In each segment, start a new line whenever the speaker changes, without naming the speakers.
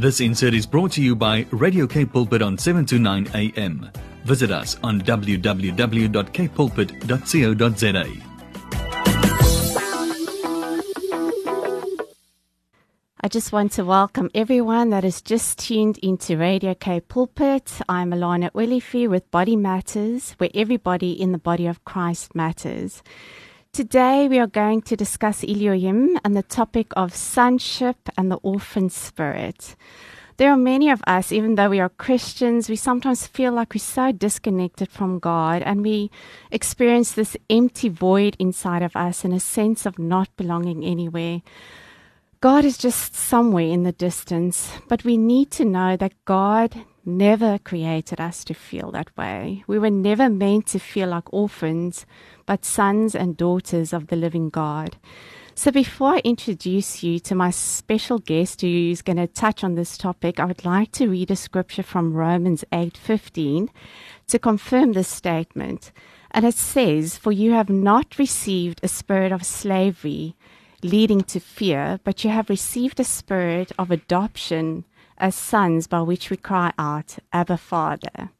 This insert is brought to you by Radio K Pulpit on 7 to 9 a.m. Visit us on www.kpulpit.co.za.
I just want to welcome everyone that has just tuned into Radio K Pulpit. I'm Alana Olifi with Body Matters, where everybody in the body of Christ matters. Today we are going to discuss Elohim and the topic of sonship and the orphan spirit. There are many of us, even though we are Christians, we sometimes feel like we're so disconnected from God and we experience this empty void inside of us and a sense of not belonging anywhere. God is just somewhere in the distance, but we need to know that God never created us to feel that way. We were never meant to feel like orphans, but sons and daughters of the living God. So before I introduce you to my special guest who's going to touch on this topic, I would like to read a scripture from Romans 8:15 to confirm this statement. And it says, "For you have not received a spirit of slavery leading to fear, but you have received a spirit of adoption as sons by which we cry out, Abba, Father.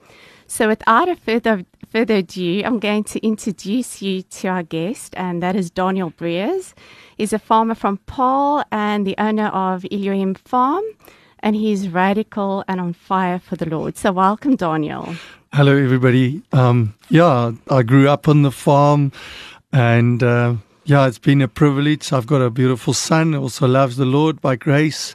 So, without a further, further ado, I'm going to introduce you to our guest, and that is Daniel Briers. He's a farmer from Paarl and the owner of Elohim Farm, and he's radical and on fire for the Lord. So, welcome, Daniel.
Hello, everybody. Um, yeah, I grew up on the farm, and uh, yeah, it's been a privilege. I've got a beautiful son, who also loves the Lord by grace.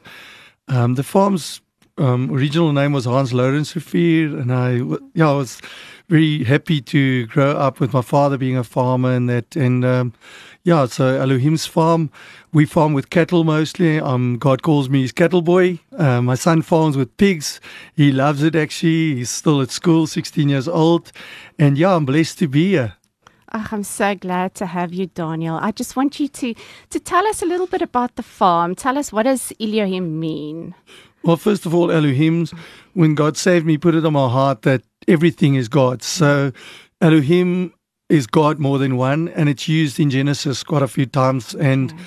Um, the farm's um, original name was Hans Lorenz Rivier, and I, yeah, I was very happy to grow up with my father being a farmer and that. And um, yeah, so Elohim's farm. We farm with cattle mostly. Um, God calls me his cattle boy. Uh, my son farms with pigs. He loves it actually. He's still at school, 16 years old. And yeah, I'm blessed to be here.
Oh, I'm so glad to have you, Daniel. I just want you to to tell us a little bit about the farm. Tell us what does Elohim mean?
Well, first of all, Elohim's, when God saved me, put it on my heart that everything is God. So Elohim is God more than one, and it's used in Genesis quite a few times. And okay.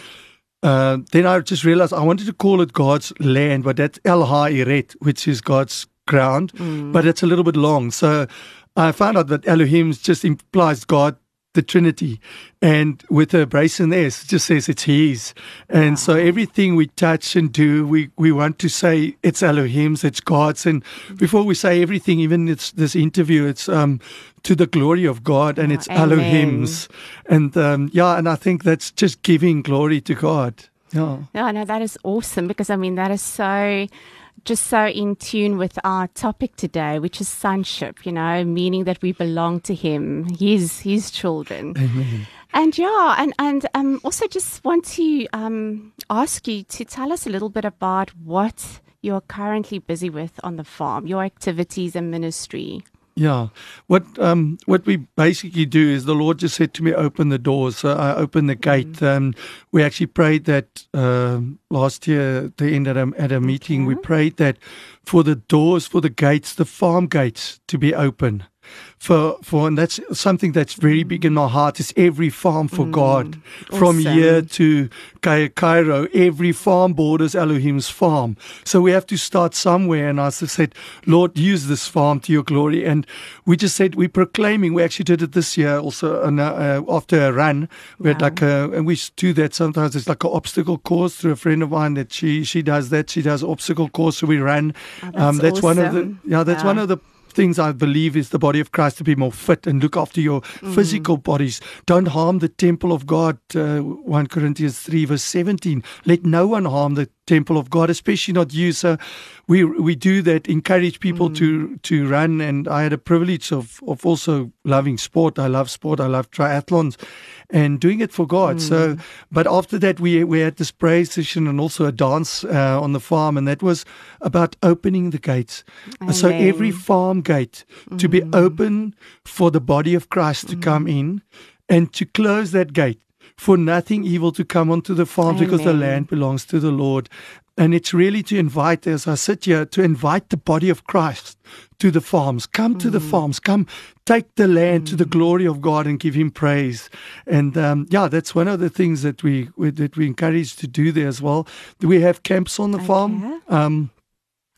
uh, then I just realized I wanted to call it God's land, but that's El Ha-Eret, which is God's ground, mm. but it's a little bit long. So I found out that Elohim just implies God the Trinity. And with a brace in S, it just says it's His. And wow. so everything we touch and do, we, we want to say it's Elohim's, it's God's. And before we say everything, even it's this interview, it's um, to the glory of God and oh, it's amen. Elohim's. And um, yeah, and I think that's just giving glory to God. Yeah.
Yeah, no, that is awesome because I mean, that is so just so in tune with our topic today, which is sonship, you know, meaning that we belong to him, his his children. Amen. And yeah, and and um, also just want to um, ask you to tell us a little bit about what you're currently busy with on the farm, your activities and ministry.
Yeah, what um, what we basically do is the Lord just said to me, "Open the doors." So I opened the gate. Mm-hmm. Um, we actually prayed that uh, last year at the end at a, at a meeting. Okay. We prayed that for the doors, for the gates, the farm gates to be open for for and that's something that's very big in my heart is every farm for mm, God from here to Cairo every farm borders Elohim's farm. So we have to start somewhere. And I said Lord use this farm to your glory. And we just said we're proclaiming we actually did it this year also uh, uh, after a run. We had like a and we do that sometimes. It's like an obstacle course through a friend of mine that she she does that. She does obstacle course. So we ran
oh, that's, um, that's awesome. one
of the yeah that's yeah. one of the things I believe is the body of Christ to be more fit and look after your mm. physical bodies. Don't harm the temple of God. Uh, 1 Corinthians 3, verse 17. Let no one harm the temple of God, especially not you. So we we do that, encourage people mm. to to run. And I had a privilege of of also loving sport. I love sport. I love triathlons and doing it for God. Mm. So, but after that, we we had this praise session and also a dance uh, on the farm, and that was about opening the gates. Amen. So every farm gate mm. to be mm. open for the body of Christ to come mm. in, and to close that gate for nothing evil to come onto the farms because the land belongs to the Lord. And it's really to invite, as I sit here, to invite the body of Christ to the farms. Come mm. to the mm. farms. Come take the land mm. to the mm. glory of God and give Him praise. And um, yeah, that's one of the things that we, we, that we encourage to do there as well. We have camps on the okay. farm. Um,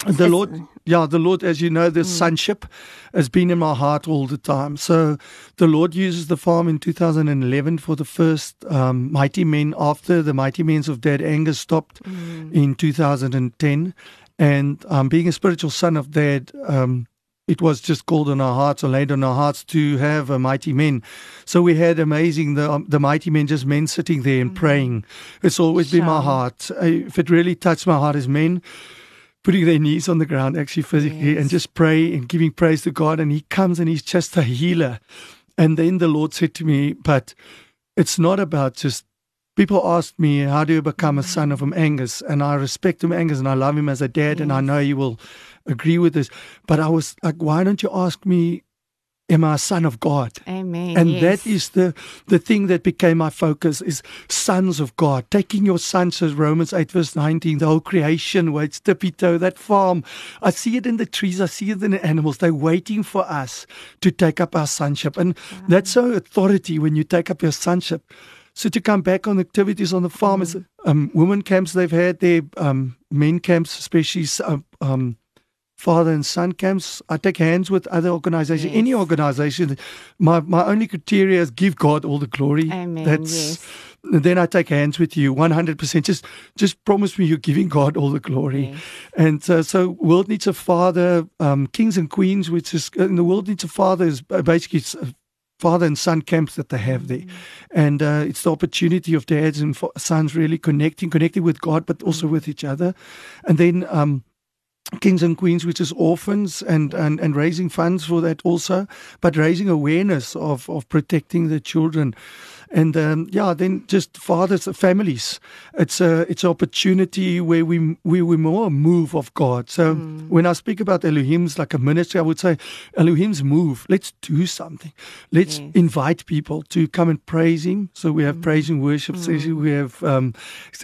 the Lord, yeah, the Lord, as you know, the mm. sonship has been in my heart all the time. So the Lord uses the farm in 2011 for the first um, Mighty Men after the Mighty Men of Dad Angus stopped mm. in 2010. And um, being a spiritual son of Dad, um, it was just called on our hearts or laid on our hearts to have a mighty men. So we had amazing the um, the mighty men, just men sitting there and mm. praying. It's always sure. been my heart. if it really touched my heart as men, putting their knees on the ground, actually physically, yes. and just pray and giving praise to God. And He comes and He's just a healer. And then the Lord said to me, But it's not about just people ask me, How do you become a son of Angus? And I respect him, Angus, and I love him as a dad, yes. and I know you will agree with this. But I was like, Why don't you ask me am I a son of God?
Amen.
And
yes.
that is the, the thing that became my focus is sons of God. Taking your sons, says Romans 8, verse 19, the whole creation waits, tippy toe, that farm. I see it in the trees, I see it in the animals. They're waiting for us to take up our sonship. And wow. that's our authority when you take up your sonship. So to come back on activities on the farm mm. is um, women camps they've had their um, men camps, especially um, um father and son camps. I take hands with other organizations, yes. any organization. My my only criteria is give God all the glory.
Amen. That's yes.
then I take hands with you 100%. Just just promise me you're giving God all the glory. Yes. And uh, so world needs a father, um, kings and queens, which is in the world needs a father is basically father and son camps that they have there. Mm. And uh, it's the opportunity of dads and sons really connecting, connecting with God, but also mm. with each other. And then um, Kings and Queens, which is orphans, and, and, and raising funds for that also, but raising awareness of, of protecting the children. And um, yeah, then just fathers, and families. It's a it's an opportunity where we we we more move of God. So mm. when I speak about Elohim's like a ministry, I would say Elohim's move. Let's do something. Let's yes. invite people to come and praise Him. So we have mm. praising worship mm. session. We have um,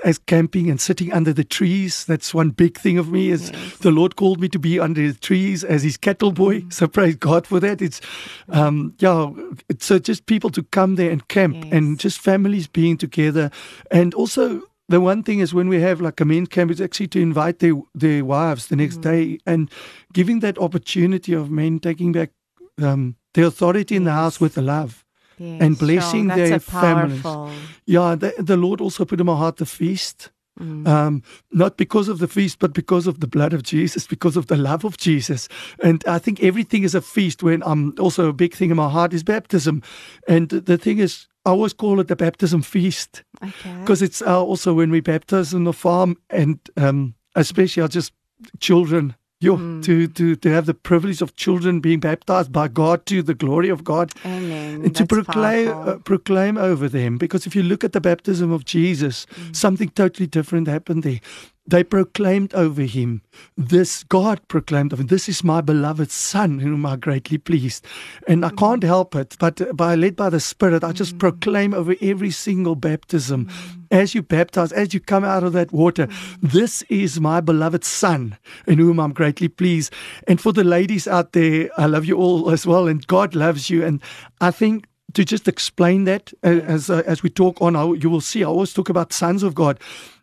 as camping and sitting under the trees. That's one big thing of me. Is yes. the Lord called me to be under the trees as His cattle boy. Mm. So praise God for that. It's um, yeah. So just people to come there and camp. Yes and just families being together. And also, the one thing is when we have like a men's camp, it's actually to invite their, their wives the next mm. day and giving that opportunity of men taking back um, the authority yes. in the house with the love. Yes, and blessing
sure.
their families. Yeah, the, the Lord also put in my heart the feast. Mm. Um, not because of the feast, but because of the blood of Jesus, because of the love of Jesus. And I think everything is a feast. When I'm also a big thing in my heart is baptism, and the thing is, I always call it the baptism feast because okay. it's uh, also when we baptize on the farm, and um, especially just children Yo, mm. to, to, to have the privilege of children being baptized by God to the glory of God.
Amen.
And to proclaim, uh, proclaim over them. Because if you look at the baptism of Jesus, mm. something totally different happened there they proclaimed over him, this God proclaimed of him, this is my beloved Son, in whom I greatly pleased. And I can't help it, but by led by the Spirit, I just mm. proclaim over every single baptism. Mm. As you baptize, as you come out of that water, mm. this is my beloved Son, in whom I'm greatly pleased. And for the ladies out there, I love you all as well, and God loves you. And I think to just explain that as uh, as we talk on, you will see I always talk about sons of God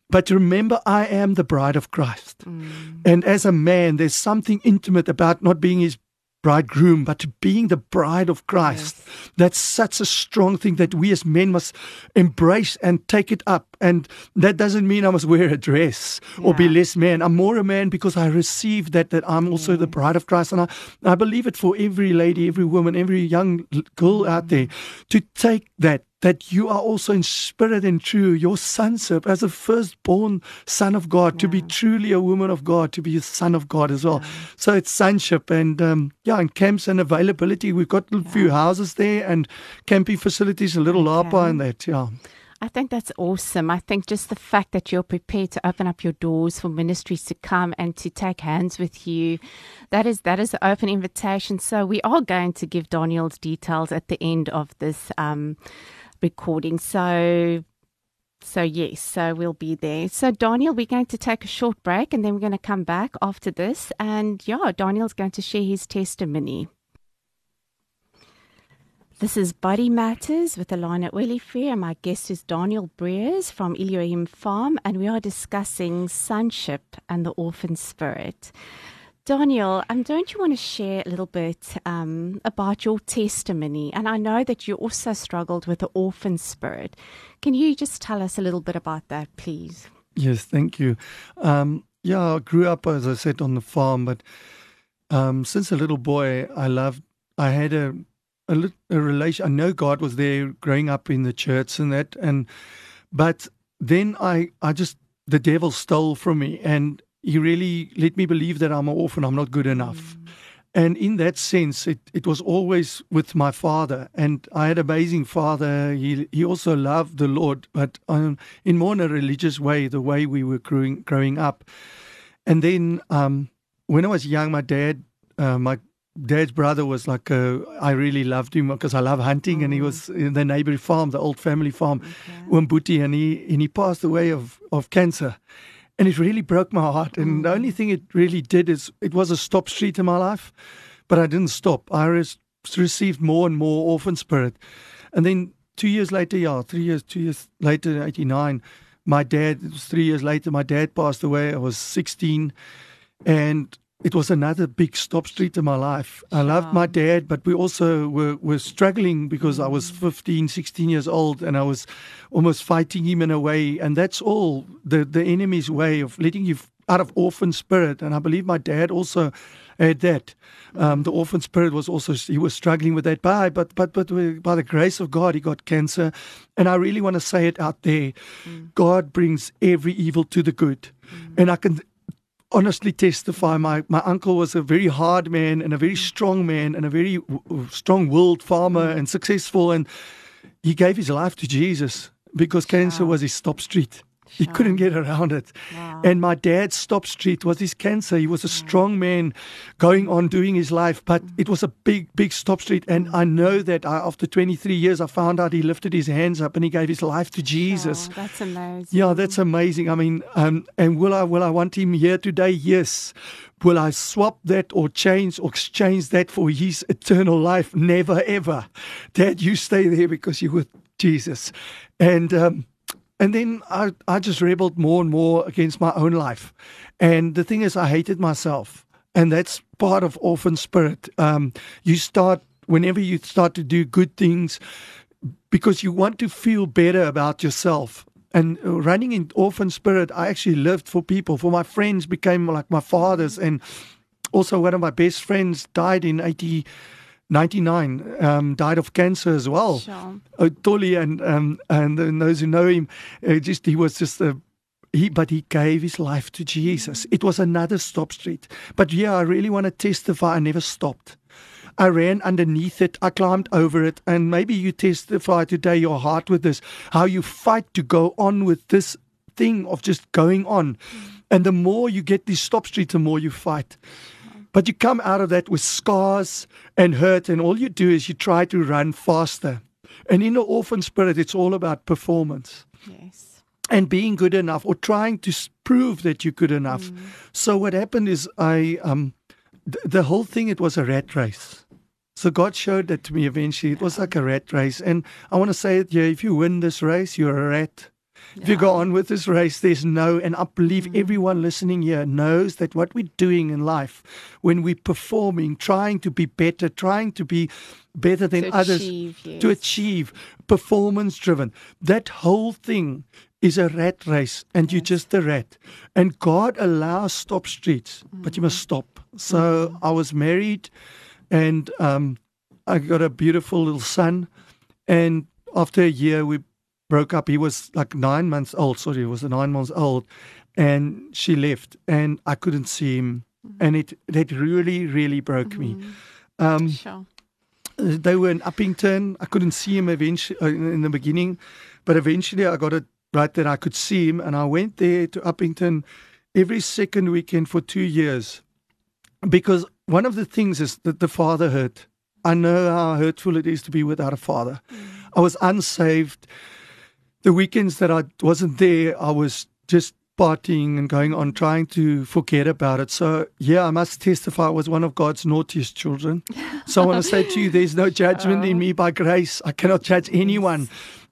but remember, I am the bride of Christ. Mm. And as a man, there's something intimate about not being his bridegroom, but to being the bride of Christ. Yes. That's such a strong thing that we as men must embrace and take it up. And that doesn't mean I must wear a dress yeah. or be less man. I'm more a man because I receive that, that I'm also yes. the bride of Christ. And I, I believe it for every lady, every woman, every young girl out there to take that that you are also in spirit and true, your sonship as a firstborn son of God, yeah. to be truly a woman of God, to be a son of God as well. Yeah. So it's sonship and um, yeah, and camps and availability. We've got a few houses there and camping facilities, a little okay. lapa and that, yeah.
I think that's awesome. I think just the fact that you're prepared to open up your doors for ministries to come and to take hands with you, that is that is an open invitation. So we are going to give Daniel's details at the end of this um, recording. So so yes, so we'll be there. So Daniel, we're going to take a short break and then we're going to come back after this. And yeah, Daniel's going to share his testimony. This is Body Matters with Alana Wellifair. My guest is Daniel Briers from Elohim Farm, and we are discussing sonship and the orphan spirit. Daniel, um, don't you want to share a little bit um, about your testimony? And I know that you also struggled with the orphan spirit. Can you just tell us a little bit about that, please?
Yes, thank you. Um, yeah, I grew up, as I said, on the farm, but um, since a little boy, I loved, I had a a, a relation. I know God was there growing up in the church and that, and but then I I just the devil stole from me, and he really let me believe that I'm an orphan. I'm not good enough. Mm. And in that sense, it, it was always with my father, and I had an amazing father. He he also loved the Lord, but um, in more in a religious way, the way we were growing growing up. And then um, when I was young, my dad, uh, my dad's brother was like uh, I really loved him because I love hunting, mm. and he mm. was in the neighboring farm, the old family farm, okay. and he and he passed away of of cancer, and it really broke my heart. And mm. the only thing it really did is it was a stop street in my life, but I didn't stop. I res- received more and more orphan spirit, and then two years later, yeah, three years, two years later, eighty nine, my dad. It was three years later. My dad passed away. I was sixteen, and it was another big stop street in my life. I loved my dad, but we also were, were struggling because I was 15, 16 years old and I was almost fighting him in a way. And that's all the, the enemy's way of letting you out of orphan spirit. And I believe my dad also had that. Um, the orphan spirit was also, he was struggling with that. But, but, but, but by the grace of God, he got cancer. And I really want to say it out there mm. God brings every evil to the good. Mm. And I can honestly testify my, my uncle was a very hard man and a very strong man and a very w- strong willed farmer mm. and successful. And he gave his life to Jesus because cancer was his stop street. He couldn't get around it. Wow. And my dad's stop street was his cancer. He was a strong man going on doing his life, but it was a big, big stop street. And I know that I, after 23 years, I found out he lifted his hands up and he gave his life to Jesus.
Wow, that's amazing.
Yeah, that's amazing. I mean, um, and will I, will I want him here today? Yes. Will I swap that or change or exchange that for his eternal life? Never, ever. Dad, you stay there because you were Jesus. And, um, and then I, I just rebelled more and more against my own life. And the thing is, I hated myself. And that's part of orphan spirit. Um, you start, whenever you start to do good things, because you want to feel better about yourself. And running in orphan spirit, I actually lived for people. For my friends became like my fathers. And also, one of my best friends died in 80. 99, um, died of cancer as well. Sure. Uh, Tolly and um, and those who know him, uh, just he was just a he, but he gave his life to Jesus. It was another stop street. But yeah, I really want to testify. I never stopped. I ran underneath it. I climbed over it. And maybe you testify today your heart with this, how you fight to go on with this thing of just going on. Mm. And the more you get these stop streets, the more you fight. But you come out of that with scars and hurt, and all you do is you try to run faster. And in the orphan spirit, it's all about performance.
Yes.
And being good enough or trying to prove that you're good enough. Mm. So what happened is I um th- the whole thing it was a rat race. So God showed that to me eventually. It was like a rat race. And I want to say it here, if you win this race, you're a rat. If you go on with this race, there's no, and I believe mm. everyone listening here knows that what we're doing in life, when we're performing, trying to be better, trying to be better than
to
others,
achieve, yes.
to achieve, performance driven, that whole thing is a rat race, and you're just a rat. And God allows stop streets, mm. but you must mm. stop. So mm. I was married, and um, I got a beautiful little son, and after a year, we broke up. He was like nine months old. Sorry, he was nine months old, and she left, and I couldn't see him, mm-hmm. and it that really really broke mm-hmm. me. Um,
sure.
They were in Upington. I couldn't see him eventually uh, in the beginning, but eventually I got it right that I could see him, and I went there to Upington every second weekend for two years, because one of the things is that the father hurt. I know how hurtful it is to be without a father. Mm. I was unsaved the weekends that I wasn't there, I was just partying and going on, trying to forget about it. So, yeah, I must testify I was one of God's naughtiest children. So, I want to say to you, there's no judgment in oh. me by grace. I cannot judge anyone.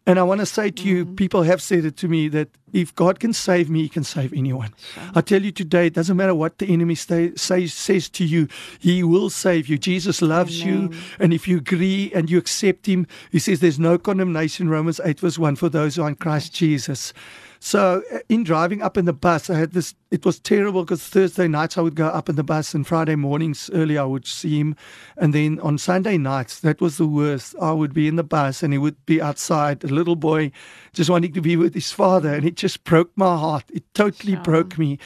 And I want to say to you, mm-hmm. people have said it to me that if God can save me, He can save anyone. I tell you today, it doesn't matter what the enemy stay, say, says to you, He will save you. Jesus loves
Amen.
you. And if you agree and you accept Him, He says there's no condemnation, Romans 8, verse 1, for those who are in Christ Jesus. So, uh, in driving up in the bus, I had this. It was terrible because Thursday nights I would go up in the bus, and Friday mornings early I would see him. And then on Sunday nights, that was the worst. I would be in the bus, and he would be outside, a little boy, just wanting to be with his father. And it just broke my heart. It totally broke me.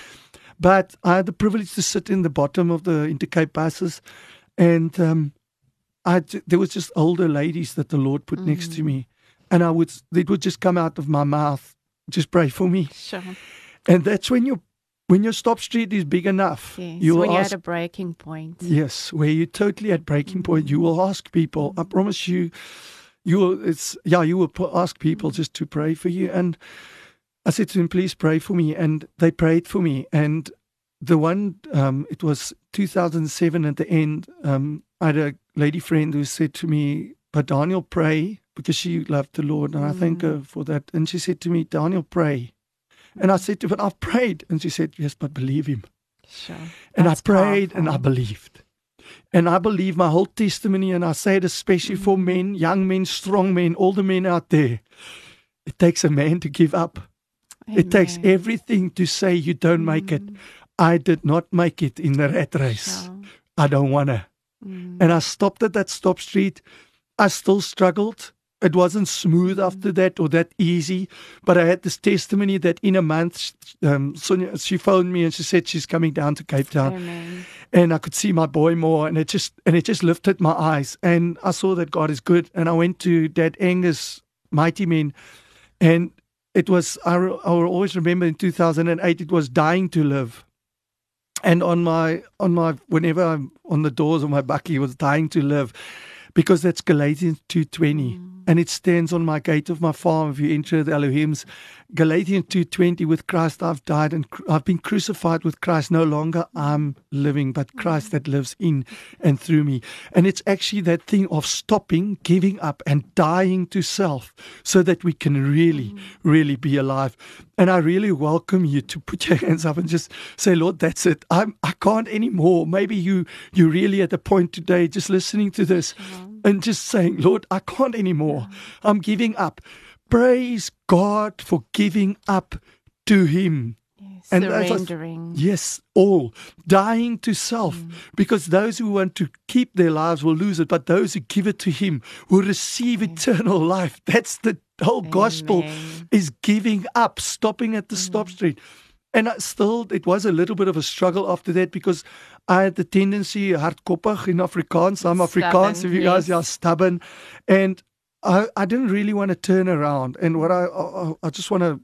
But I had the privilege to sit in the bottom of the Intercape buses, and um, I there was just older ladies that the Lord put next to me, and I would it would just come out of my mouth, just pray for me,
Sure.
and that's when you when your stop street is big enough,
Yes.
you will
when you're
ask
at a breaking point.
yes, where you're totally at breaking point, you will ask people. I promise you, you will. It's yeah, you will pu- ask people just to pray for you, and I said to him, please pray for me, and they prayed for me, and the one um, it was 2007 at the end. Um, I had a lady friend who said to me, "But Daniel, pray," because she loved the Lord, and I mm. thank her for that. And she said to me, "Daniel, pray," and I said to her, "I've prayed," and she said, "Yes, but believe him."
Sure.
And
That's
I prayed and I believed. And I believe my whole testimony, and I say it especially for mm. men, young men, strong men, all the men out there. It takes a man to give up. It takes everything to say you don't make it. Mm. I did not make it in the rat race.
Sure.
I don't want to.
Mm.
And I stopped at that stop street. I still struggled. It wasn't smooth after that or that easy, but I had this testimony that in a month, um, Sonia, she phoned me and she said she's coming down to Cape Town.
Amen.
and I could see my boy more, and it just and it just lifted my eyes, and I saw that God is good, and I went to Dad Angus Mighty Men, and it was I, re- I will always remember in 2008 it was dying to live, and on my on my whenever I'm on the doors of my bucky was dying to live, because that's Galatians 2:20. And it stands on my gate of my farm. If you enter the Elohim's, Galatians two twenty. With Christ I've died and I've been crucified with Christ. No longer I'm living, but Christ that lives in and through me. And it's actually that thing of stopping, giving up, and dying to self, so that we can really, really be alive. And I really welcome you to put your hands up and just say, Lord, that's it. I'm I can't anymore. Maybe you you're really at the point today, just listening to this mm-hmm. and just saying, Lord, I can't anymore. I'm giving up. Praise God for giving up to Him.
Yes.
And
Surrendering.
Yes, all dying to self, mm. because those who want to keep their lives will lose it, but those who give it to Him will receive eternal life. That's the whole gospel is giving up, stopping at the stop mm. street. And I still, it was a little bit of a struggle after that because I had the tendency, hardkoppig in Afrikaans. I'm Afrikaans, if you guys are stubborn. And I, I didn't really want to turn around. And what I, I, I just want to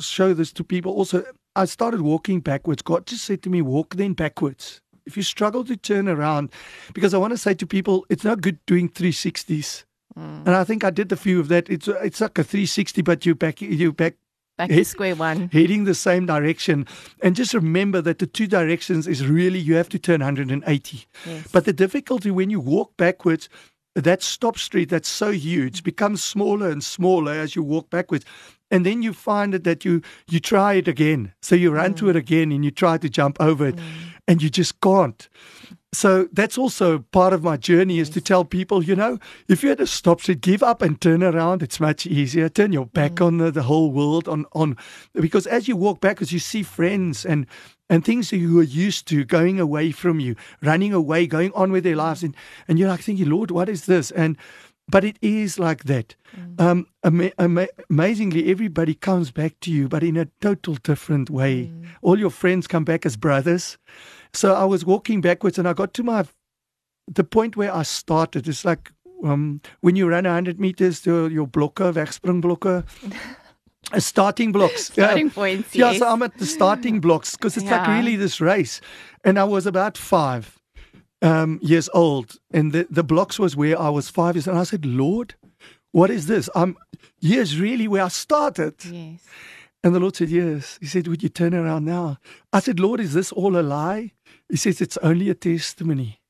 show this to people also. I started walking backwards. God just said to me, walk then backwards. If you struggle to turn around, because I want to say to people, it's not good doing 360s. And I think I did a few of that. It's it's like a 360, but you back you back
Back
Hit-
to square one.
heading the same direction. And just remember that the two directions is really you have to turn 180.
Yes.
But the difficulty when you walk backwards, that stop street that's so huge becomes smaller and smaller as you walk backwards. And then you find it that you you try it again. So you run mm. to it again and you try to jump over it mm. And you just can't. So that's also part of my journey is to tell people, you know, if you're at a stop street, give up and turn around. It's much easier. Turn your back mm. on the, the whole world on on because as you walk back, backwards, you see friends and and things that you are used to going away from you, running away, going on with their mm. lives, and and you're like thinking, Lord, what is this? And but it is like that. Mm. Um, ama- ama- amazingly, everybody comes back to you, but in a total different way. All your friends come back as brothers. So I was walking backwards, and I got to my the point where I started. It's like um, when you run 100 meters to your blocker, wegspringblokker. Uh, starting blocks. Yeah.
Starting points,
Yeah,
yes.
so I'm at the starting blocks because it's like really this race. And I was about five um, years old, and the, the blocks was where I was five years. And I said, Lord, what is this? I'm here's really where I started.
Yes.
And the Lord said, Yes. He said, Would you turn around now? I said, Lord, is this all a lie? He says, It's only a testimony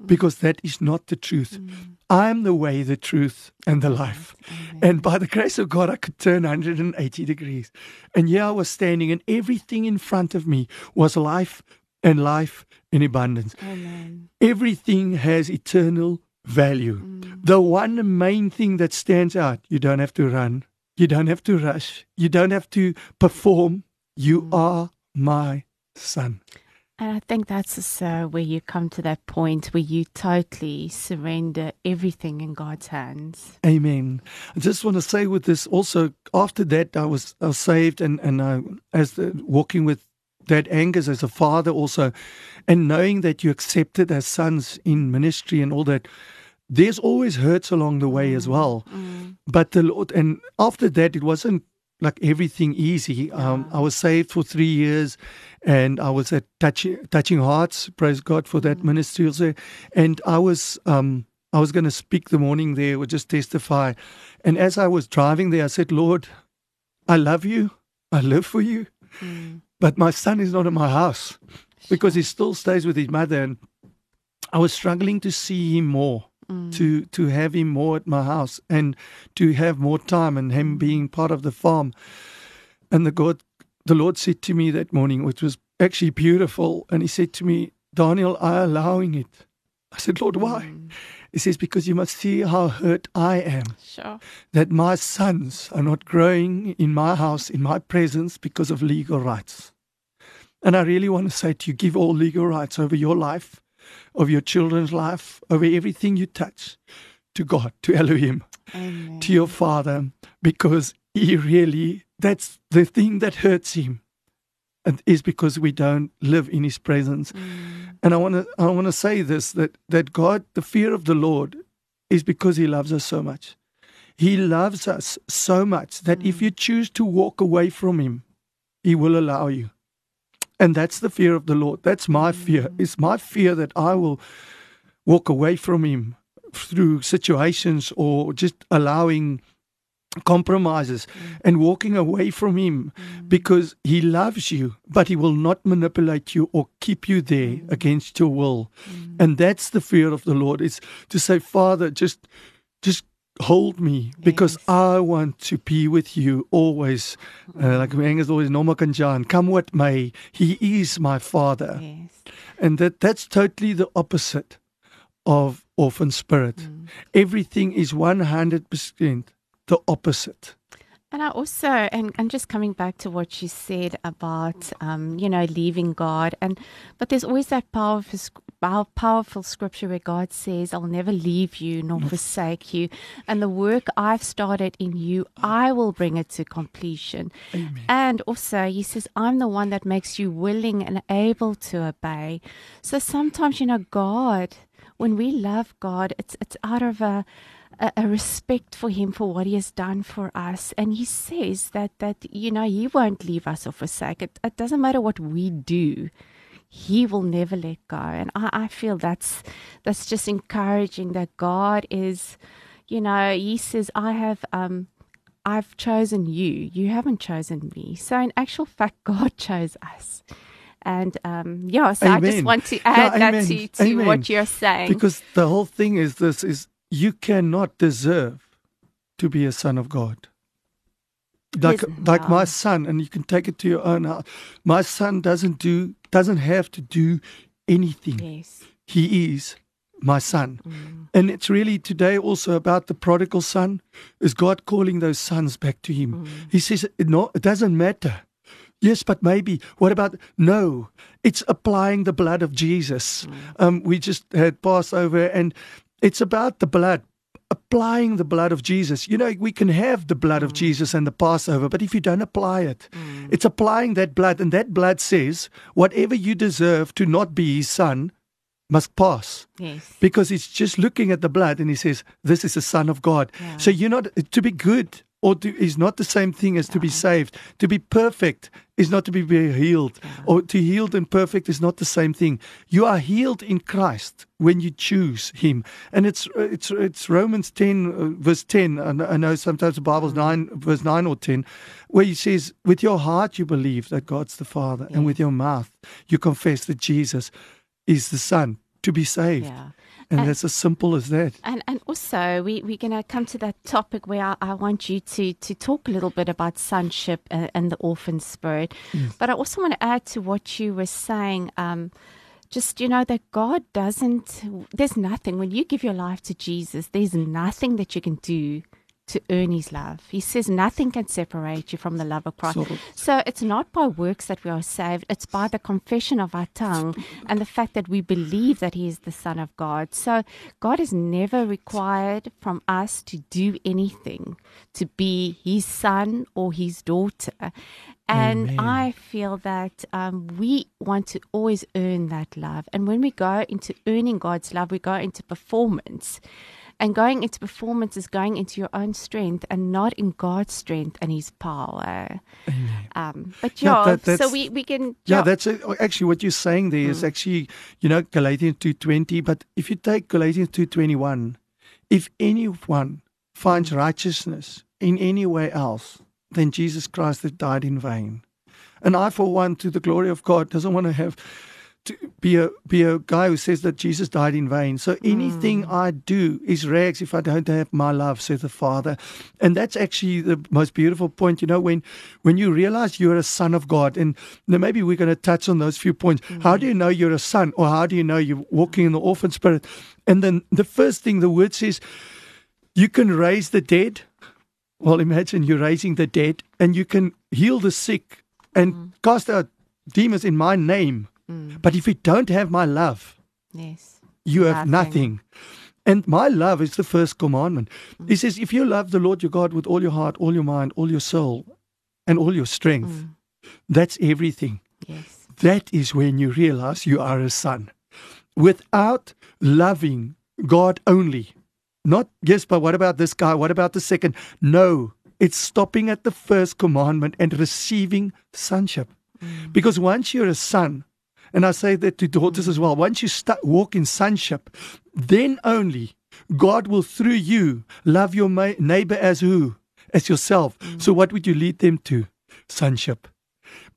mm. because that is not the truth. Mm. I am the way, the truth, and the life. And by the grace of God, I could turn 180 degrees. And here I was standing, and everything in front of me was life and life in abundance.
Amen.
Everything has eternal value. Mm. The one main thing that stands out you don't have to run, you don't have to rush, you don't have to perform. You are my son.
And I think that's also where you come to that point where you totally surrender everything in God's hands.
Amen. I just want to say with this also, after that, I was, I was saved and, and I, as the, walking with that Angus as a father also, and knowing that you accepted as sons in ministry and all that, there's always hurts along the way as mm. well. Mm. But the Lord, and after that, it wasn't like everything easy. Um, I was saved for three years, and I was at touching, touching hearts. Praise God for that ministry also. And I was um, I was going to speak the morning there, or just testify. And as I was driving there, I said, Lord, I love you. I live for you. But my son is not in my house because he still stays with his mother, and I was struggling to see him more Mm. to to have him more at my house and to have more time and him mm. being part of the farm. And the God, the Lord said to me that morning, which was actually beautiful, and He said to me, Daniel, I am allowing it. I said, Lord, why? Mm. He says, because you must see how hurt I am
Sure.
that my sons are not growing in my house, in my presence, because of legal rights. And I really want to say to you give all legal rights over your life, over your children's life, over everything you touch to God, to Elohim,
Amen.
to your Father, because He really, that's the thing that hurts Him. And is because we don't live in His presence. Mm. And I want to, I want to say this that that God, the fear of the Lord, is because He loves us so much. He loves us so much that if mm. you choose to walk away from Him, He will allow you. And that's the fear of the Lord. That's my fear. Mm. It's my fear that I will walk away from Him through situations or just allowing compromises mm. and walking away from Him mm. because He loves you, but He will not manipulate you or keep you there against your will. And that's the fear of the Lord. It's to say, Father, just just hold me because
Yes.
I want to be with you always. Uh, like Angus always, Noma Kanjan, come what may, He is my Father.
Yes.
And that that's totally the opposite of orphan spirit.
Mm.
Everything is 100% the opposite.
And I also, and, and just coming back to what you said about, um, you know, leaving God, and but there's always that power of pow- powerful scripture where God says, "I'll never leave you nor forsake you," and the work I've started in you, I will bring it to completion. And also, He says, "I'm the one that makes you willing and able to obey." So sometimes, you know, God, when we love God, it's it's out of a a, a respect for him for what he has done for us. And he says that that you know he won't leave us or forsake. It it doesn't matter what we do he will never let go. And I, I feel that's that's just encouraging that god is you know he says i have um i've chosen you. You haven't chosen me. So in actual fact god chose us. And um yeah so i just want to add that to, to
Amen.
what you're saying.
Because the whole thing is this is you cannot deserve to be a son of God. Like like my son, and you can take it to your own house. My son doesn't do doesn't have to do anything.
yes
He is my son.
Mm.
And it's really today also about the prodigal son. Is God calling those sons back to him?
Mm.
He says, no, it doesn't matter. Yes, but maybe. What about? No, it's applying the blood of Jesus. Um, we just had Passover, and it's about the blood, applying the blood of Jesus. You know, we can have the blood of mm. Jesus and the Passover, but if you don't apply it, mm. it's applying that blood, and that blood says, whatever you deserve to not be his son must pass
yes
because he's just looking at the blood and he says, This is the Son of God.
Yeah.
So you're not to be good or to, is not the same thing as to be saved. To be perfect is not to be healed, or to healed and perfect is not the same thing. You are healed in Christ when you choose Him, and it's it's it's Romans ten uh, verse ten. And I know sometimes the Bible's
Mm.
nine verse nine or ten, where He says, "With your heart you believe that God's the Father, and with your mouth you confess that Jesus is the Son to be saved."
Yeah.
And
And-
that's as simple as that.
And and also we we're going to come to that topic where I, I want you to to talk a little bit about sonship and, and the orphan spirit, but I also want to add to what you were saying. Um, just you know that God doesn't. There's nothing when you give your life to Jesus. There's nothing that you can do to earn His love. He says nothing can separate you from the love of Christ.
So-
So it's not by works that we are saved, it's by the confession of our tongue and the fact that we believe that He is the Son of God. So God has never required from us to do anything to be His son or His daughter. And
Amen.
I feel that um, we want to always earn that love. And when we go into earning God's love, we go into performance. And going into performance is going into your own strength and not in God's strength and His power. Um, but
Yeah,
yeah,
that-
so we, we can.
Yeah, that's uh, actually what you're saying there
Hmm.
is actually, you know, Galatians 2.20. But if you take Galatians 2.21, if anyone finds righteousness in any way else, then Jesus Christ has died in vain. And I, for one, to the glory of God, doesn't want to have be a be a guy who says that Jesus died in vain. So hmm. anything I do is rags if I don't have my love, says the Father. And that's actually the most beautiful point. You know, when when you realize you're a son of God, and maybe we're going to touch on those few points. Hmm. How do you know you're a son, or how do you know you're walking in the orphan spirit? And then the first thing the word says, you can raise the dead. Well, imagine you're raising the dead, and you can heal the sick and hmm. cast out demons in my name. Mm. But if you don't have my love,
yes.
you have
Nothing.
nothing. And my love is the first commandment. Mm. He says, if you love the Lord your God with all your heart, all your mind, all your soul, and all your strength, mm. that's everything.
Yes.
That is when you realize you are a son. Without loving God only, not yes, but what about this guy? What about the second? No, it's stopping at the first commandment and receiving sonship. Because once you're a son, and I say that to daughters as well, once you start walk in sonship, then only God will through you love your ma- neighbor as who? As yourself. Mm. So what would you lead them to? Sonship.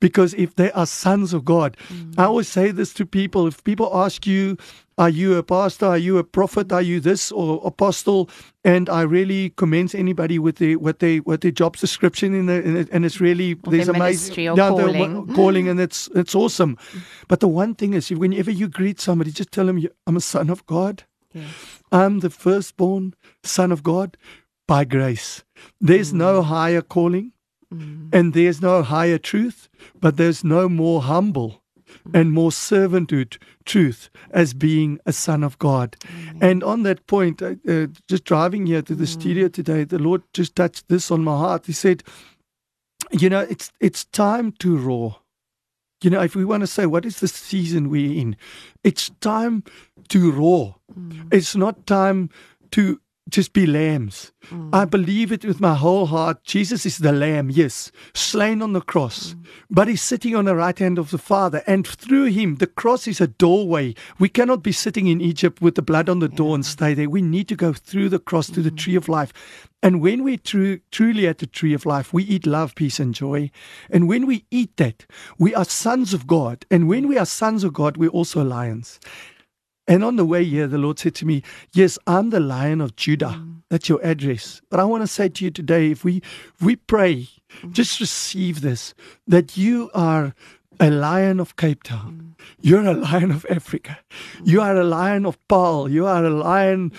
Because if they are sons of God, mm. I always say this to people. If people ask you, are you a pastor? Are you a prophet? Are you this or apostle? And I really commend anybody with the what they what their job description in the in it, and it's really
Or
there's amazing yeah,
calling.
calling and it's it's awesome. Mm. But the one thing is, whenever you greet somebody, just tell them I'm a son of God.
Yes.
I'm the firstborn son of God by grace. There's no mm. higher calling Mm-hmm. and there's no higher truth, but there's no more humble mm-hmm. and more servanthood truth as being a son of God. Mm-hmm. And on that point, uh, uh, just driving here to the studio today, the Lord just touched this on my heart. He said, you know, it's it's time to roar. You know, if we want to say what is the season we're in, it's time to roar. It's not time to just be lambs. Mm. I believe it with my whole heart. Jesus is the lamb, yes, slain on the cross, mm. but he's sitting on the right hand of the Father. And through him, the cross is a doorway. We cannot be sitting in Egypt with the blood on the door and stay there. We need to go through the cross to the mm. tree of life. And when we're tru- truly at the tree of life, we eat love, peace, and joy. And when we eat that, we are sons of God. And when we are sons of God, we're also lions. And on the way here, the Lord said to me, Yes, I'm the lion of Judah. Mm. That's your address. But I want to say to you today, if we if we pray, mm. just receive this that you are a lion of Cape Town. Mm. You're a lion of Africa. You are a lion of Paarl. You are a lion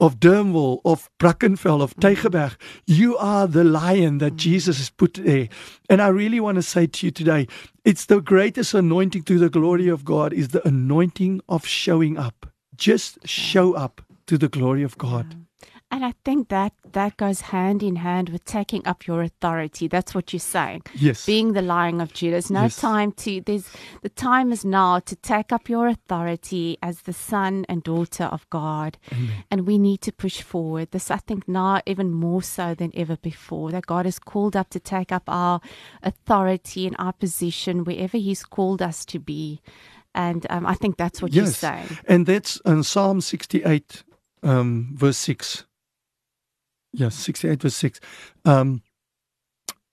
of Durnwall, of Brackenfell, of Tegenberg. You are the lion that mm. Jesus has put there. And I really want to say to you today, it's the greatest anointing to the glory of God is the anointing of showing up. Just show up to the glory of God.
And I think that that goes hand in hand with taking up your authority. That's what you're saying.
Yes.
Being the Lion of Judah. There's no
Yes.
time to there's the time is now to take up your authority as the son and daughter of God. And we need to push forward. This I think now even more so than ever before. That God has called up to take up our authority and our position wherever He's called us to be. And um, I think that's what you're
Yes.
saying.
And that's in Psalm 68, um, verse 6. Yes, 68, verse 6. Um,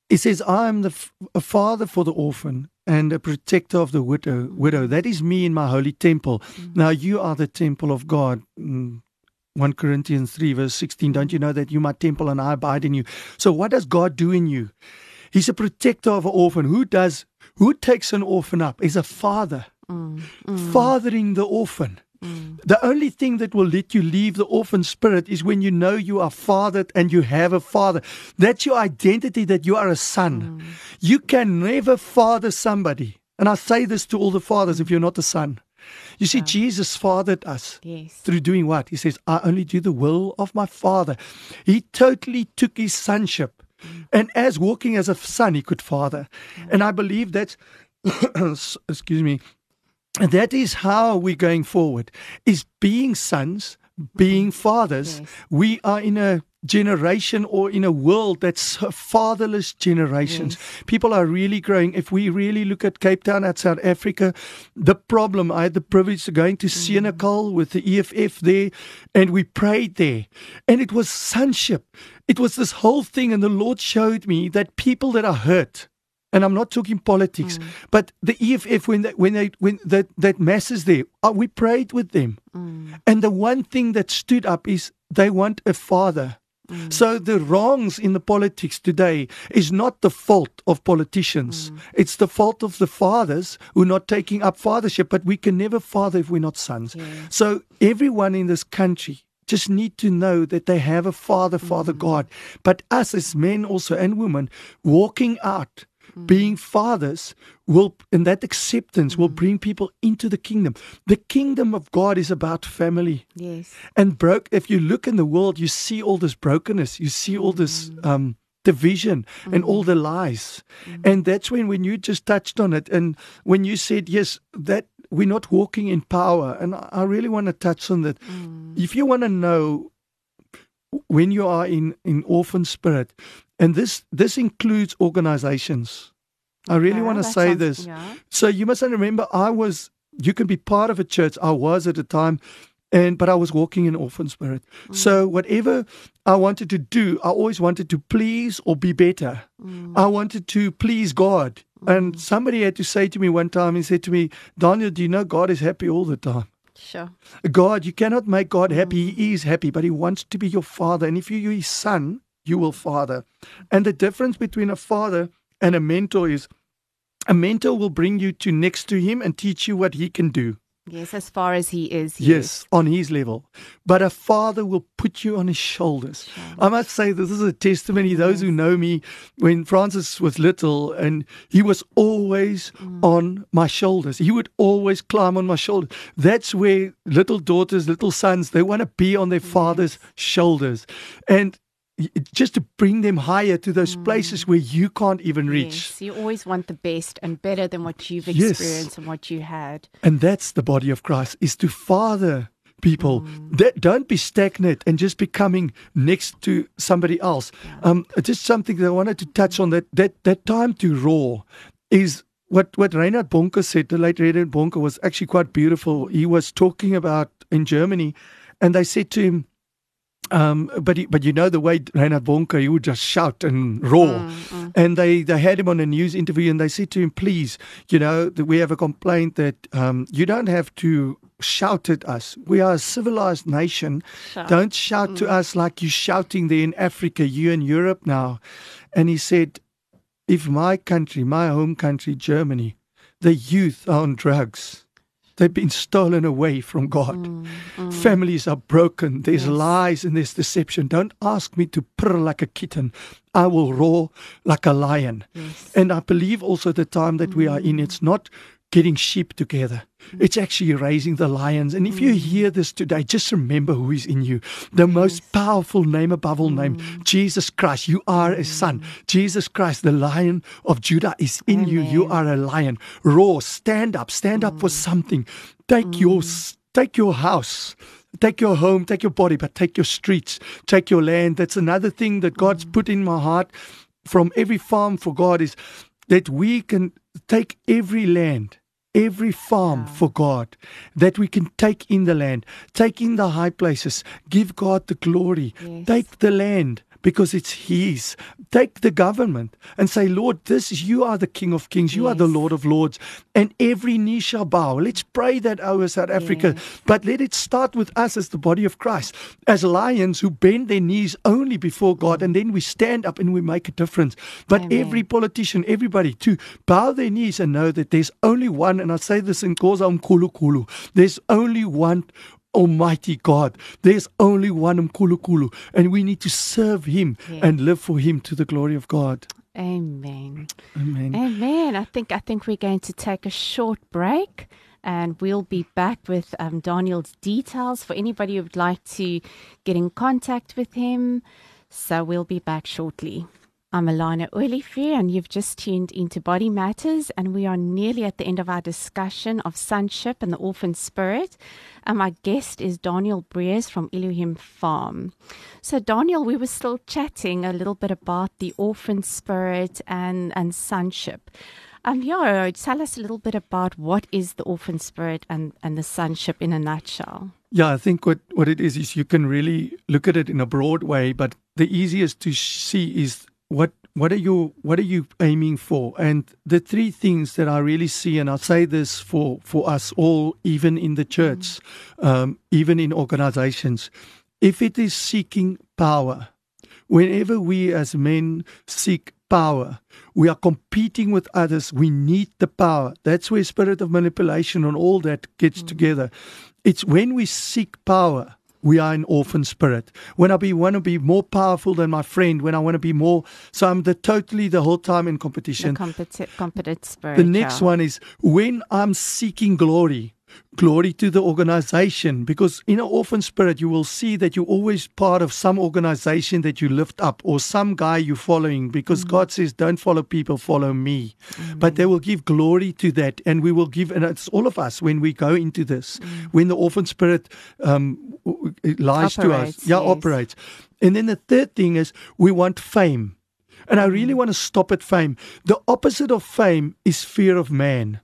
it says, I am the f- a father for the orphan and a protector of the widow. widow. That is me in my holy temple. Now you are the temple of God. Mm, 1 Corinthians 3, verse 16. Don't you know that you are my temple and I abide in you? So what does God do in you? He's a protector of an orphan. Who does who takes an orphan up? Is a father. Fathering the orphan. Mm. The only thing that will let you leave the orphan spirit is when you know you are fathered and you have a father. That's your identity that you are a son. Mm. You can never father somebody. And I say this to all the fathers if you're not a son. You see, Jesus fathered us
Yes.
through doing what? He says, I only do the will of my Father. He totally took his sonship. Mm. And as walking as a son, he could father. And I believe that, excuse me, that is how we're going forward, is being sons, being mm-hmm. fathers.
Yes.
We are in a generation or in a world that's fatherless generations. People are really growing. If we really look at Cape Town at South Africa, the problem, I had the privilege of going to mm-hmm. Senekal with the EFF there, and we prayed there. And it was sonship. It was this whole thing, and the Lord showed me that people that are hurt, and I'm not talking politics, mm. but the EFF when they, when they when that that masses there, uh, we prayed with them, mm. and the one thing that stood up is they want a father. Mm. So the wrongs in the politics today is not the fault of politicians. It's the fault of the fathers who are not taking up fathership. But we can never father if we're not sons. So everyone in this country just need to know that they have a father, Father God. But us as men also and women walking out Mm-hmm. being fathers will and that acceptance will mm-hmm. bring people into the kingdom. The kingdom of god is about family.
Yes.
and broke if you look in the world you see all this brokenness. You see all this mm-hmm. um division and all the lies. And that's when when you just touched on it. And when you said yes that we're not walking in power. And i I really want to touch on that. Mm. If you want to know when you are in in orphan spirit and this this includes organizations. I really
Okay,
want to say
sounds-
this.
yeah.
so you must remember i was you can be part of a church. I was at the time and but i was walking in orphan spirit. Mm. So whatever i wanted to do i always wanted to please or be better. Mm. I wanted to please god. And mm. somebody had to say to me one time he said to me daniel do you know god is happy all the time?
Sure.
God, you cannot make God happy. He is happy, but He wants to be your father. And if you're His son, you will father. And the difference between a father and a mentor is a mentor will bring you to next to Him and teach you what He can do.
Yes, as far as he is.
Yes, on His level. But a father will put you on His shoulders. I must say, this is a testimony. Those who know me, when Francis was little, and he was always mm. on my shoulders. He would always climb on my shoulder. That's where little daughters, little sons, they want to be on their father's shoulders. And just to bring them higher to those places where you can't even reach.
Yes, you always want the best and better than what you've
Yes.
experienced and what you had.
And that's the body of Christ is to father people.
Mm.
That don't be stagnant and just becoming next to somebody else. Um, just something that I wanted to touch on that that that time to roar is what what Reinhard Bonnke said. The late Reinhard Bonnke was actually quite beautiful. He was talking about in Germany, and they said to him. Um, but he, but you know the way Reinhard Bonnke, he would just shout and roar, and they they had him on a news interview, and they said to him, "Please, you know that we have a complaint that um, you don't have to shout at us. We are a civilized nation.
Sure.
Don't shout to us like you're shouting there in Africa, you in Europe now." And he said, "If my country, my home country, Germany, the youth are on drugs." They've been stolen away from God. Mm, mm. Families are broken. There's lies and there's deception. Don't ask me to purr like a kitten. I will roar like a lion. And I believe also the time that we are in, mm. it's not getting sheep together. It's actually raising the lions. And if you
Mm.
hear this today, just remember who is in you. The most powerful name above all name,
Mm.
Jesus Christ. You are a son. Jesus Christ, the lion of Judah, is in you. You are a lion. Roar, stand up, stand up
Mm.
for something. Take your take your house. Take your home, take your body, but take your streets, take your land. That's another thing that God's put in my heart from every farm for God is that we can take every land, every farm for God, that we can take in the land, take in the high places, give God the glory,
Yes.
take the land because it's His. Take the government and say, Lord, this is you are the King of Kings, you are the Lord of Lords, and every knee shall bow. Let's pray that over South Africa,
Yes.
but let it start with us as the body of Christ, as lions who bend their knees only before God, and then we stand up and we make a difference. But
Amen.
every politician, everybody, to bow their knees and know that there's only one, and I say this in Xhosa Umkulu there's only one Almighty God. There's only one Umkulu and we need to serve Him
Yes.
and live for Him to the glory of God.
Amen.
Amen.
Amen. I think I think we're going to take a short break and we'll be back with um, Daniel's details for anybody who would like to get in contact with him. So we'll be back shortly. I'm Alana Olivier, and you've just tuned into Body Matters, and we are nearly at the end of our discussion of sonship and the orphan spirit. And my guest is Daniel Briers from Elohim Farm. So, Daniel, we were still chatting a little bit about the orphan spirit and, and sonship. Um, yeah, tell us a little bit about what is the orphan spirit and, and the sonship in a nutshell.
Yeah, I think what, what it is is you can really look at it in a broad way, but the easiest to see is what what are you what are you aiming for? And the three things that I really see, and I say this for for us all, even in the church, um, even in organizations, if it is seeking power, whenever we as men seek power, we are competing with others. We need the power. That's where spirit of manipulation and all that gets together. It's when we seek power. We are an orphan spirit. When I be want to be more powerful than my friend, when I want to be more, so I'm the totally the whole time in
The
competition.
competent, competent spirit.
The next
yeah.
one is when I'm seeking glory, glory to the organization. Because in an orphan spirit, you will see that you're always part of some organization that you lift up or some guy you're following. Because mm. God says, don't follow people, follow me. But they will give glory to that. And we will give, and it's all of us when we go into this, mm. when the orphan spirit um, lies to us, yeah,
yes.
operates. And then the third thing is we want fame. And I really mm. want to stop at fame. The opposite of fame is fear of man.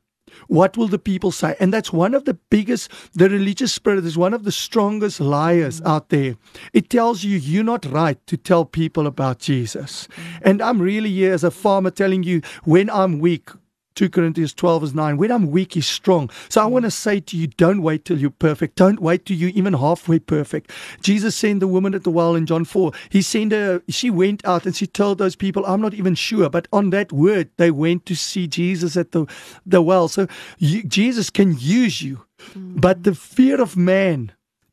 What will the people say? And that's one of the biggest, the religious spirit is one of the strongest liars mm. out there. It tells you you're not right to tell people about Jesus. Mm. And I'm really here as a farmer telling you when I'm weak, 2 Corinthians 12 is 9. When I'm weak, he's strong. So I want to say to you, don't wait till you're perfect. Don't wait till you're even halfway perfect. Jesus sent the woman at the well in John 4. He sent her, she went out and she told those people, I'm not even sure. But on that word, they went to see Jesus at the, the well. So you, Jesus can use you. Mm. But the fear of man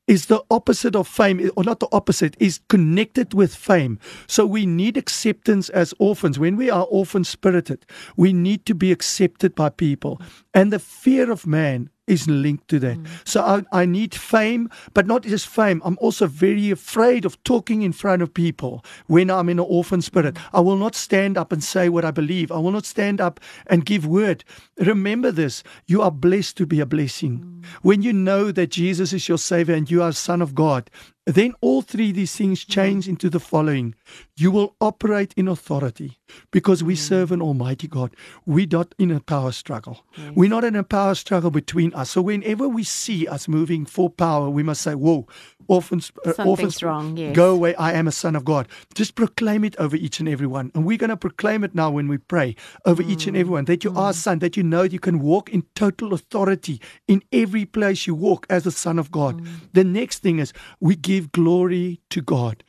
is the opposite of fame, or not the opposite, is connected with fame. So we need acceptance as orphans. When we are orphan spirited, we need to be accepted by people. And the fear of man is linked to that. Mm. So I, I need fame, but not just fame. I'm also very afraid of talking in front of people when I'm in an orphan spirit. Mm. I will not stand up and say what I believe. I will not stand up and give word. Remember this you are blessed to be a blessing. Mm. When you know that Jesus is your Savior and you are a Son of God, then all three these things mm-hmm. change into the following. You will operate in authority because we mm-hmm. serve an Almighty God. We're not in a power struggle. We're not in a power struggle between us. So whenever we see us moving for power, we must say, Whoa, orphans, uh, orphans
wrong, yes.
go away. I am a son of God. Just proclaim it over each and every one. And we're going to proclaim it now when we pray over each and every one that you are a son, that you know you can walk in total authority in every place you walk as a son of God. The next thing is we give glory to God.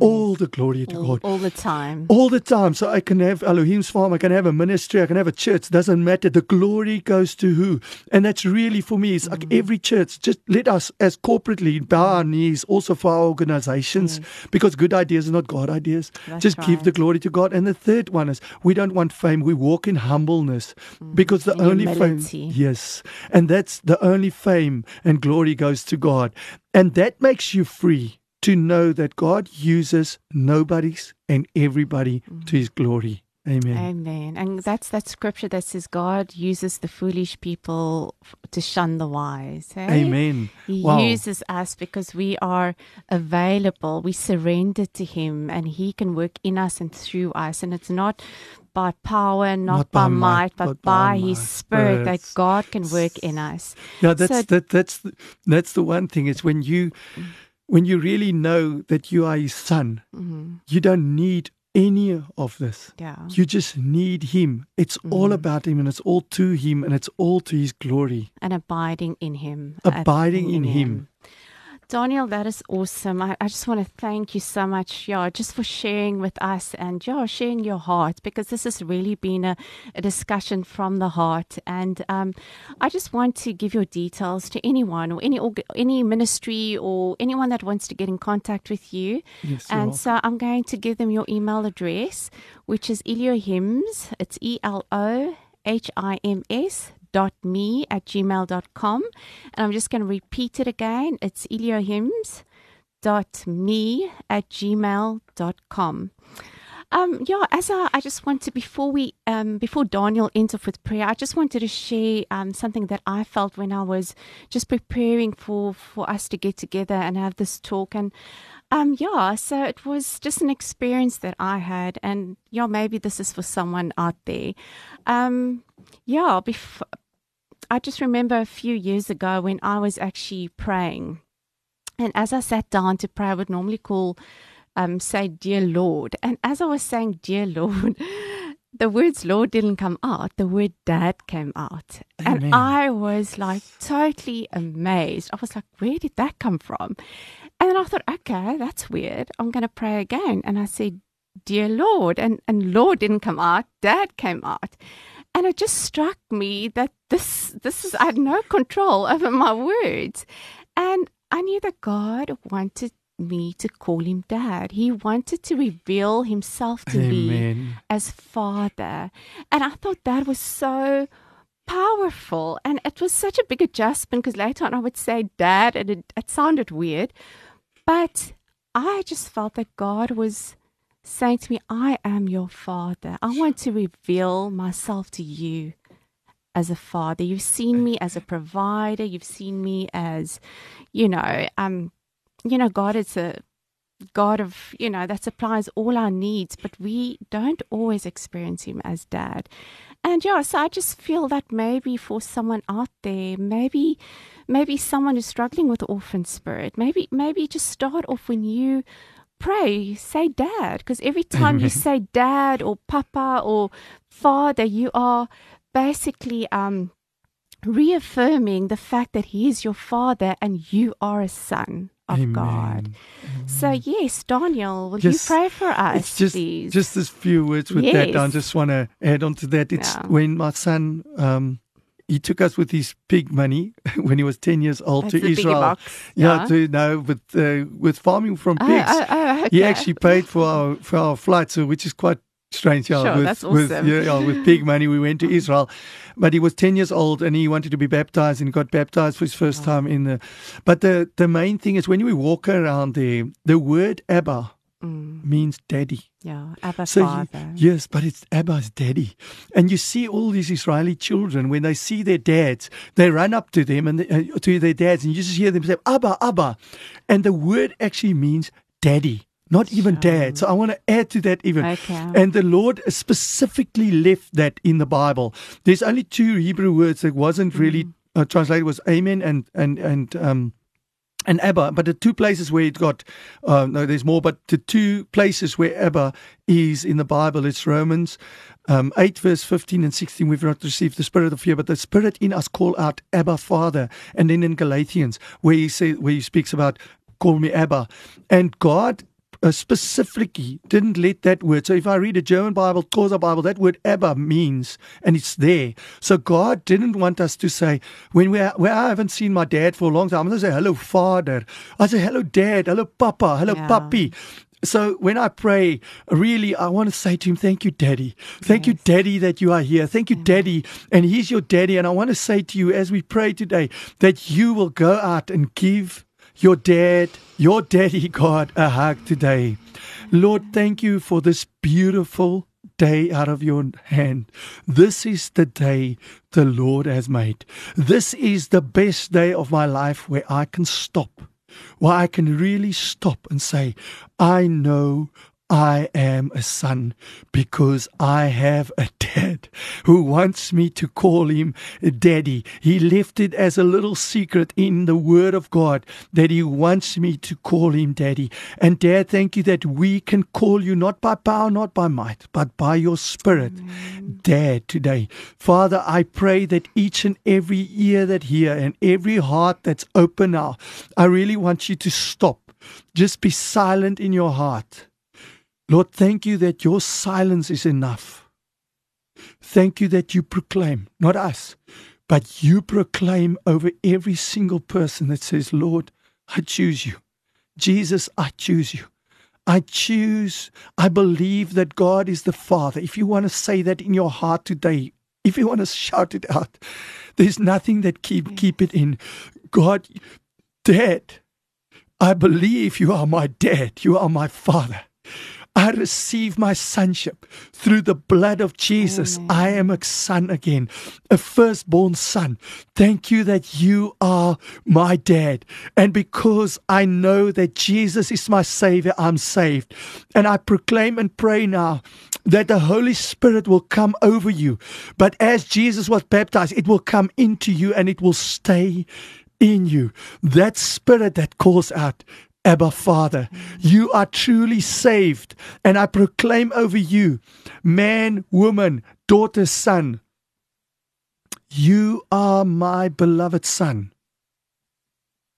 All the glory to
all,
God.
all the time.
All the time. So I can have Elohim's farm, I can have a ministry, I can have a church. Doesn't matter. The glory goes to who? And that's really for me. It's like
Mm.
every church, just let us as corporately bow our knees also for our organizations because good ideas are not God ideas.
That's
just give the glory to God. And the third one is we don't want fame. We walk in humbleness because the
Mm. And
only
humility.
fame, yes, and that's the only fame and glory goes to God. And that makes you free to know that God uses nobody's and everybody to his glory. Amen.
Amen. And that's that scripture that says God uses the foolish people to shun the wise. eh?
Amen.
He
Wow.
uses us because we are available. We surrender to Him and He can work in us and through us. And it's not by power, not,
Not
by,
by
might, but,
but
by,
by
His Spirit that God can work in us.
Yeah, that's
So-
that that's the, that's the one thing. It's when you when you really know that you are his son,
Mhm.
you don't need any of this.
Yeah.
You just need him. It's all
Mhm.
about him and it's all to him and it's all to his glory.
And abiding in Him.
Abiding in Him.
Daniel, that is awesome. I, I just want to thank you so much, yeah, just for sharing with us and yeah, sharing your heart because this has really been a, a discussion from the heart. And um, I just want to give your details to anyone or any org- any ministry or anyone that wants to get in contact with you.
Yes,
And so I'm going to give them your email address, which is Elohims. It's E L O H I M S dot me at gmail.com. And I'm just going to repeat it again. It's Elohims dot me at gmail.com. Um, yeah, as I, I just want to before we um, before Daniel ends off with prayer, I just wanted to share um, something that I felt when I was just preparing for for us to get together and have this talk. And um, yeah, so it was just an experience that I had, and yeah, maybe this is for someone out there. Um, yeah, before, I just remember a few years ago when I was actually praying, and as I sat down to pray, I would normally call um, say, Dear Lord. And as I was saying, Dear Lord, the words Lord didn't come out, the word Dad came out.
Amen.
And I was like totally amazed. I was like, Where did that come from? And then I thought, Okay, that's weird. I'm going to pray again. And I said, Dear Lord. And, and Lord didn't come out, Dad came out. And it just struck me that this this is I had no control over my words. And I knew that God wanted me to call him dad. He wanted to reveal himself to me as father. And I thought that was so powerful. And it was such a big adjustment because later on I would say dad and it, it sounded weird. But I just felt that God was saying to me, I am your father. I want to reveal myself to you as a father. You've seen me as a provider. You've seen me as, you know, um, you know, God is a God of, you know, that supplies all our needs, but we don't always experience Him as dad. And yeah, so I just feel that maybe for someone out there, maybe, maybe someone who's struggling with orphan spirit, maybe, maybe just start off when you pray, say dad, because every time you say dad or papa or father, you are basically um, reaffirming the fact that He is your father and you are a son of God.
Amen.
So yes, Daniel, will
Just-
you pray for us,
It's just
please?
just this few words with that. I just want to add on to that. It's
Yeah.
when my son um, he took us with his pig money when he was ten years old
That's
to Israel. Yeah,
Yeah.
to no, with uh, with farming from
Oh,
pigs.
oh, oh,
He
okay.
actually paid for our for our flight, so which is quite strange. Yeah,
Sure,
with,
that's
with
awesome.
yeah, yeah, with pig money, we went to Israel, but he was ten years old and he wanted to be baptized and got baptized for his first
Wow.
time in the. But the the main thing is when we walk around there, the word Abba
Mm,
means daddy.
yeah, Abba
So you-
Father.
yes, but it's Abba's daddy, and you see all these Israeli children when they see their dads, they run up to them and they, uh, to their dads, and you just hear them say Abba, Abba, and the word actually means daddy, not even
Sure.
dad. So I want to add to that even.
Okay.
And the Lord specifically left that in the Bible. There's only two Hebrew words that wasn't really uh, translated was Amen and and and um and Abba, but the two places where it got, uh, no, there's more, but the two places where Abba is in the Bible, it's Romans um, 8, verse 15 and 16. We've not received the spirit of fear, but the spirit in us call out Abba, Father. And then in Galatians, where he, say, where he speaks about, call me Abba. And God uh, specifically didn't let that word. So if I read a German Bible, Xhosa Bible, that word Abba means, and it's there. So God didn't want us to say, when we where I haven't seen my dad for a long time, I'm going to say, hello, father. I say, hello, dad. Hello, papa. Hello, yeah. puppy. So when I pray, really, I want to say to him, Thank you, Daddy. Thank yes. you, Daddy, that you are here. Thank you, Daddy. And he's your daddy. And I want to say to you as we pray today that you will go out and give your dad, your daddy, God, a hug today. Lord, thank you for this beautiful day out of your hand. This is the day the Lord has made. This is the best day of my life where I can stop, where I can really stop and say, I know I am a son because I have a dad who wants me to call him daddy. He left it as a little secret in the word of God that he wants me to call him daddy. And dad, thank you that we can call you not by power, not by might, but by your spirit, dad, today. Father, I pray that each and every ear that hear and every heart that's open now, I really want you to stop. Just be silent in your heart Lord, thank you that your silence is enough. Thank you that you proclaim, not us, but you proclaim over every single person that says, Lord, I choose you. Jesus, I choose you. I choose, I believe that God is the Father. If you want to say that in your heart today, if you want to shout it out, there's nothing that keep keep it in. God, Dad, I believe you are my dad. You are my father. I receive my sonship through the blood of Jesus. Amen. I am a son again, a firstborn son. Thank you that you are my dad. And because I know that Jesus is my savior, I'm saved. And I proclaim and pray now that the Holy Spirit will come over you. But as Jesus was baptized, it will come into you and it will stay in you. That spirit that calls out, Abba Father. You are truly saved, and I proclaim over you, man, woman, daughter, son, you are my beloved son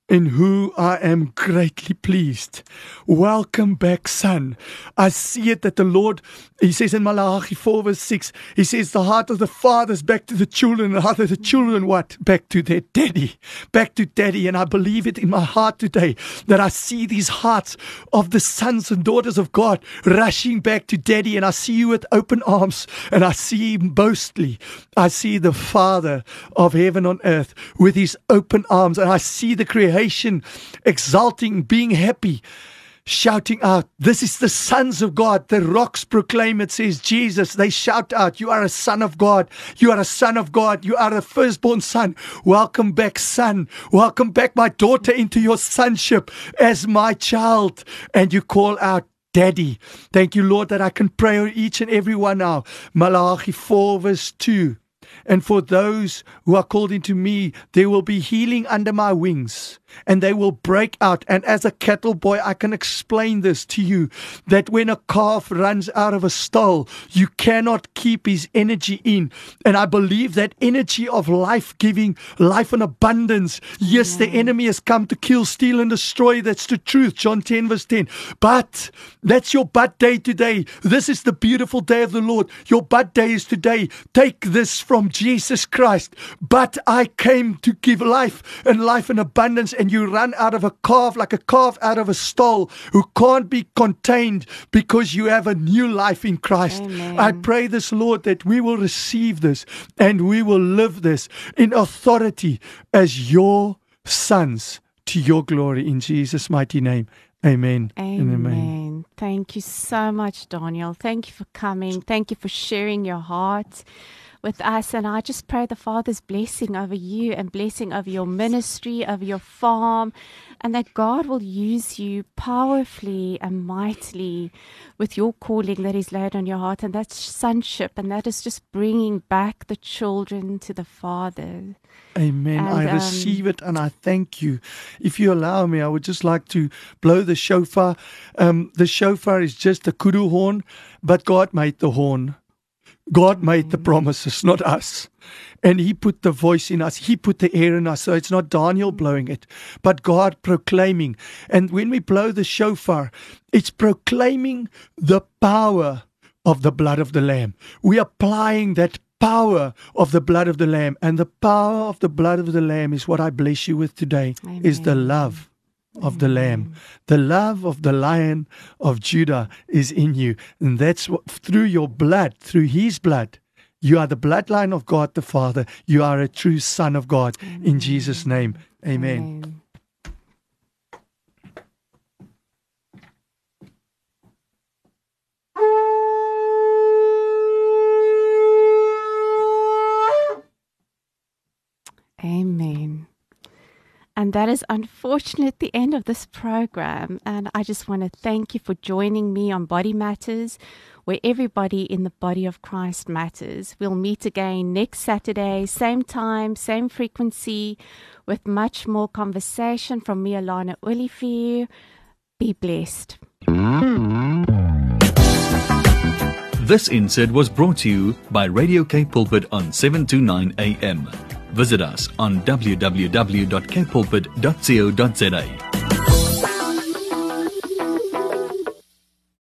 in who I am greatly pleased. Welcome back, son. I see it that the Lord, he says in Malachi 4 verse 6, he says the heart of the fathers back to the children, and the heart of the children what? Back to their daddy. Back to daddy. And I believe it in my heart today that I see these hearts of the sons and daughters of God rushing back to daddy. And I see you with open arms and I see him mostly. I see the father of heaven on earth with his open arms and I see the creation exulting, being happy, shouting out, This is the sons of God. The rocks proclaim it, says Jesus. They shout out, You are a son of God. You are a son of God. You are a firstborn son. Welcome back, son. Welcome back, my daughter, into your sonship as my child. And you call out, Daddy. Thank you, Lord, that I can pray on each and every one now. Malachi 4, verse 2. And for those who are called into me, there will be healing under my wings and they will break out. And as a cattle boy, I can explain this to you that when a calf runs out of a stall, you cannot keep his energy in. And I believe that energy of life giving, life in abundance. Yes, yeah. the enemy has come to kill, steal, and destroy. That's the truth. John 10, verse 10. But that's your bad day today. This is the beautiful day of the Lord. Your bad day is today. Take this from Jesus Christ. But I came to give life and life in abundance. And you run out of a calf like a calf out of a stall who can't be contained because you have a new life in Christ. Amen. I pray this, Lord, that we will receive this and we will live this in authority as your sons to your glory in Jesus' mighty name. Amen.
Amen. Amen. Thank you so much, Daniel. Thank you for coming. Thank you for sharing your heart with us. And I just pray the Father's blessing over you and blessing over your ministry, over your farm, and that God will use you powerfully and mightily with your calling that is laid on your heart. And that's sonship, and that is just bringing back the children to the Father.
Amen. And, I um, receive it and I thank you. If you allow me, I would just like to blow the shofar. Um, the shofar is just a kudu horn, but God made the horn. God made the promises, not us. And He put the voice in us, He put the air in us. So it's not Daniel blowing it, but God proclaiming. And when we blow the shofar, it's proclaiming the power of the blood of the Lamb. We are applying that power of the blood of the Lamb. And the power of the blood of the Lamb is what I bless you with today, Amen. is the love of the Lamb. The love of the Lion of Judah is in you. And that's what, through your blood, through His blood, you are the bloodline of God the Father. You are a true Son of God. Amen. In Jesus' name, Amen. Amen.
Amen. And that is unfortunately the end of this program. And I just want to thank you for joining me on Body Matters, where everybody in the body of Christ matters. We'll meet again next Saturday, same time, same frequency, with much more conversation from me, Alana Olivier. Be blessed.
This insert was brought to you by Radio K Pulpit on 729 AM. Visit us on www.kpulpit.co.za.